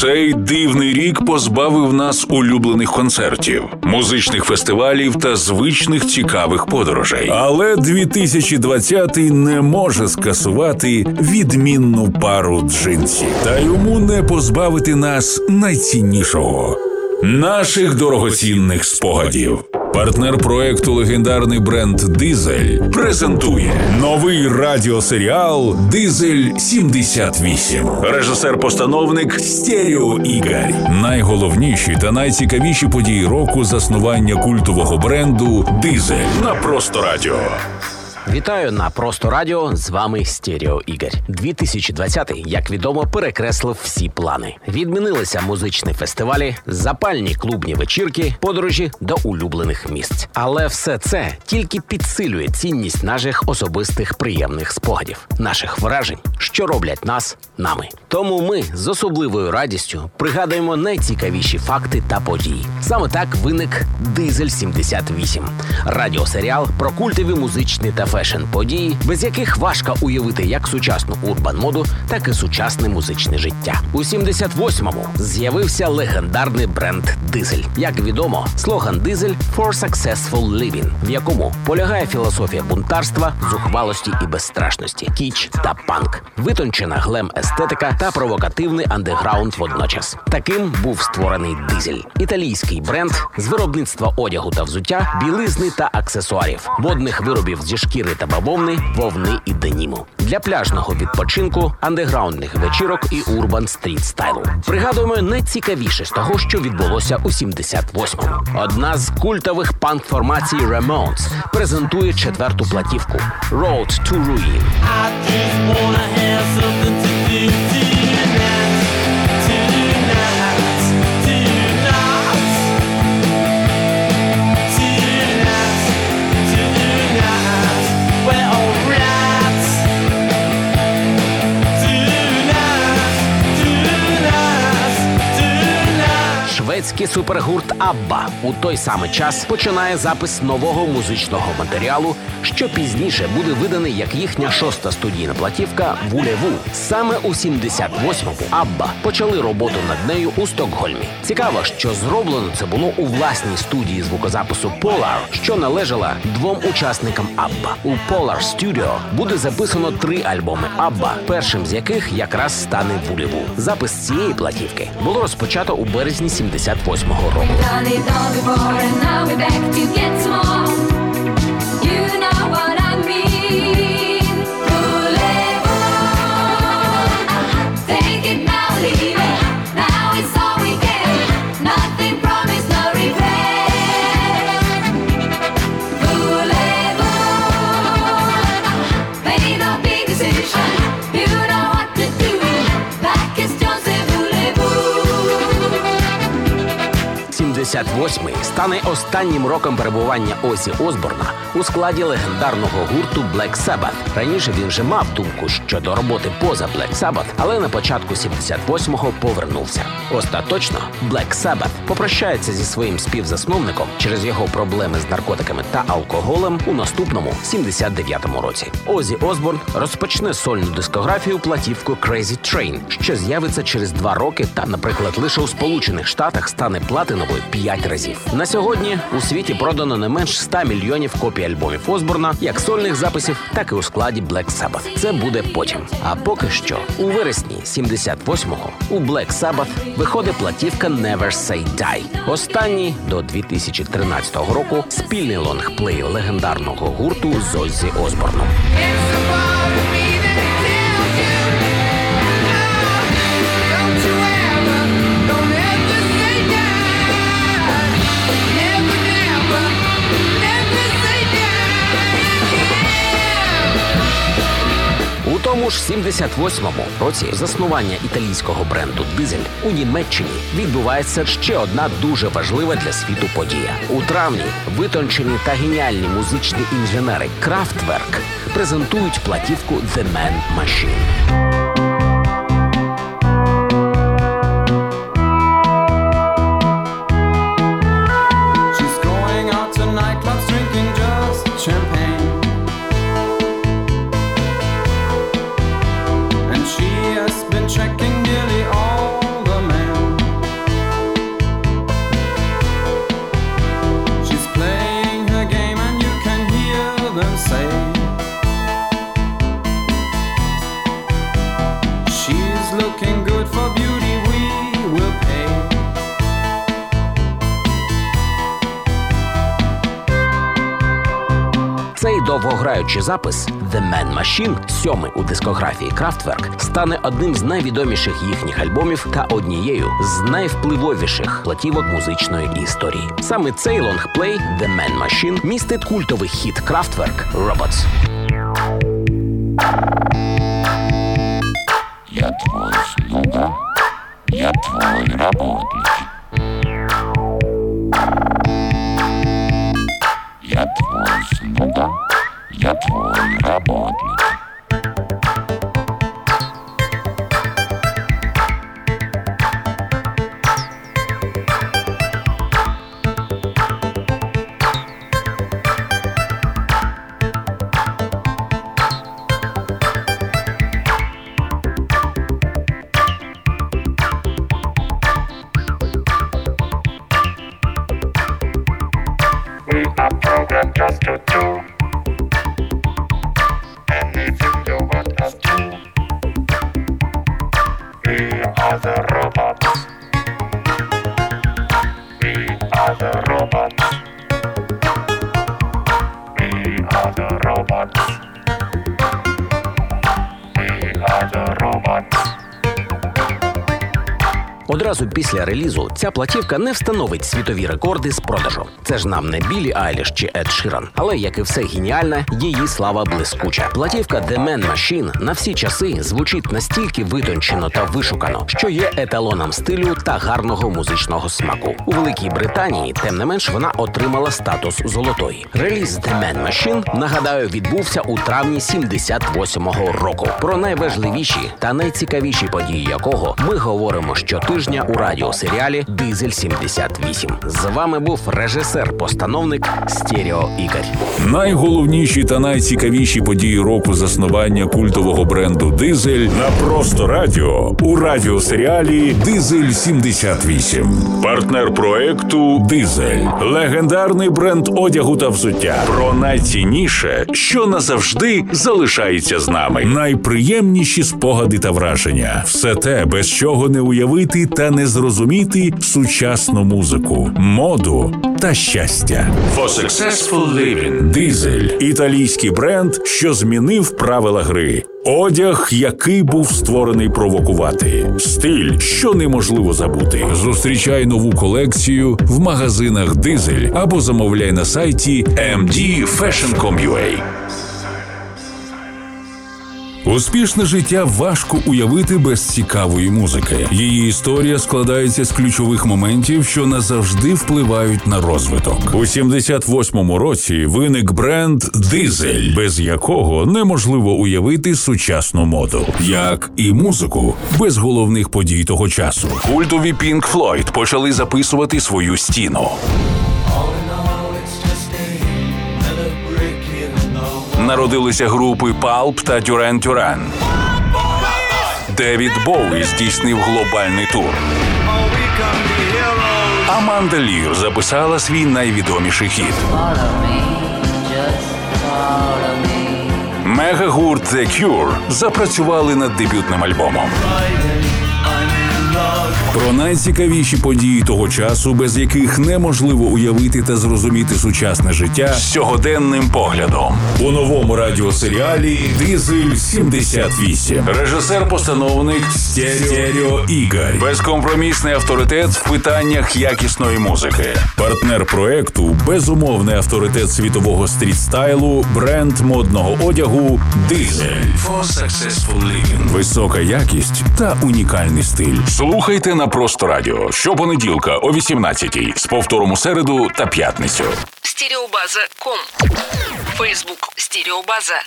Цей дивний рік позбавив нас улюблених концертів, музичних фестивалів та звичних цікавих подорожей. Але 2020 не може скасувати відмінну пару джинсів, та йому не позбавити нас найціннішого наших дорогоцінних спогадів. Партнер проекту легендарний бренд Дизель презентує новий радіосеріал Дизель 78. Режисер-постановник Стеріо Ігор. Найголовніші та найцікавіші події року заснування культового бренду Дизель на просто радіо. Вітаю на просто радіо. З вами Стеріо Ігор. 2020, як відомо, перекреслив всі плани. Відмінилися музичні фестивалі, запальні клубні вечірки, подорожі до улюблених місць. Але все це тільки підсилює цінність наших особистих приємних спогадів, наших вражень, що роблять нас нами. Тому ми з особливою радістю пригадуємо найцікавіші факти та події. Саме так виник Дизель 78 радіосеріал про культові музичні та fashion події, без яких важко уявити як сучасну urban моду, так і сучасне музичне життя. У 78-му з'явився легендарний бренд Diesel. Як відомо, слоган Diesel for successful living, в якому полягає філософія бунтарства, зухвалості і безстрашності, кіч та панк, витончена glam естетика та провокативний андеграунд водночас. Таким був створений Diesel, італійський бренд з виробництва одягу та взуття, білизни та аксесуарів, водних виробів зі шкіри та бавовни, вовни і деніму для пляжного відпочинку, андеграундних вечірок і урбан стріт стайлу. Пригадуємо найцікавіше з того, що відбулося у 78-му. Одна з культових панк-формацій Ramones презентує четверту платівку «Road to Ruin». I just wanna have something to do Шведський супергурт Абба у той самий час починає запис нового музичного матеріалу, що пізніше буде виданий як їхня шоста студійна платівка Вулеву. Саме у 78-му Абба почали роботу над нею у Стокгольмі. Цікаво, що зроблено це було у власній студії звукозапису Polar, що належала двом учасникам Абба. У Polar Studio буде записано три альбоми Абба, першим з яких якраз стане Вулеву. Запис цієї платівки було розпочато у березні 78-го року. 78-й стане останнім роком перебування Осі Осборна у складі легендарного гурту Black Sabbath. Раніше він вже мав думку щодо роботи поза Black Sabbath, але на початку 78-го повернувся. Остаточно Black Sabbath попрощається зі своїм співзасновником через його проблеми з наркотиками та алкоголем у наступному 79-му році. Озі Осборн розпочне сольну дискографію платівку Crazy Train, що з'явиться через два роки та, наприклад, лише у Сполучених Штатах стане платиновою п'ять разів. На сьогодні у світі продано не менш 100 мільйонів копій альбомів Осборна, як сольних записів, так і у складі Black Sabbath. Це буде потім. А поки що, у вересні 78-го у Black Sabbath виходить платівка Never Say Die. Останній до 2013 року спільний лонгплей легендарного гурту з Оззі 78-му році заснування італійського бренду Дизель у Німеччині відбувається ще одна дуже важлива для світу подія. У травні витончені та геніальні музичні інженери Крафтверк презентують платівку The Man Machine. Довгограючий запис The Man Machine, сьомий у дискографії Kraftwerk, стане одним з найвідоміших їхніх альбомів та однією з найвпливовіших платівок музичної історії. Саме цей лонгплей The Man Machine містить культовий хіт Kraftwerk Robots. Я твой слуга, я твой работник. The robots. We are the robots. We are the robots. We are the robots. Одразу після релізу ця платівка не встановить світові рекорди з продажу. Це ж нам не Білі Айліш чи Ед Ширан. Але як і все геніальне, її слава блискуча. Платівка The Man Machine на всі часи звучить настільки витончено та вишукано, що є еталоном стилю та гарного музичного смаку. У Великій Британії, тим не менш, вона отримала статус золотої. Реліз The Man Machine, нагадаю, відбувся у травні 78-го року. Про найважливіші та найцікавіші події якого ми говоримо щотижня у радіосеріалі Дизель 78. З вами був режисер-постановник Стерео Ігор. Найголовніші та найцікавіші події року заснування культового бренду Дизель на просто радіо у радіосеріалі Дизель 78. Партнер проекту Дизель. Легендарний бренд одягу та взуття. Про найцінніше, що назавжди залишається з нами. Найприємніші спогади та враження. Все те, без чого не уявити та не зрозуміти сучасну музику, моду та щастя. For successful living. Дизель італійський бренд, що змінив правила гри. Одяг, який був створений провокувати, стиль, що неможливо забути. Зустрічай нову колекцію в магазинах Дизель або замовляй на сайті mdfashion.com.ua. Успішне життя важко уявити без цікавої музики. Її історія складається з ключових моментів, що назавжди впливають на розвиток. У 78-му році виник бренд Дизель, без якого неможливо уявити сучасну моду, як і музику без головних подій того часу. Культові Pink Floyd почали записувати свою стіну. Народилися групи Pulp та Duran Duran. Девід Боуі здійснив глобальний тур. Аманда Лір записала свій найвідоміший хіт. Мегагурт The Cure запрацювали над дебютним альбомом. Про найцікавіші події того часу, без яких неможливо уявити та зрозуміти сучасне життя з сьогоденним поглядом. У новому радіосеріалі Дизель 78. Режисер-постановник Стерео Ігор. Безкомпромісний авторитет в питаннях якісної музики. Партнер проекту безумовний авторитет світового стрітстайлу, бренд модного одягу Дизель. For successful living. Висока якість та унікальний стиль. Слухайте на просто радіо щопонеділка о 18-й з повтором у середу та п'ятницю. Стереобаза.ком. Фейсбук Стереобаза.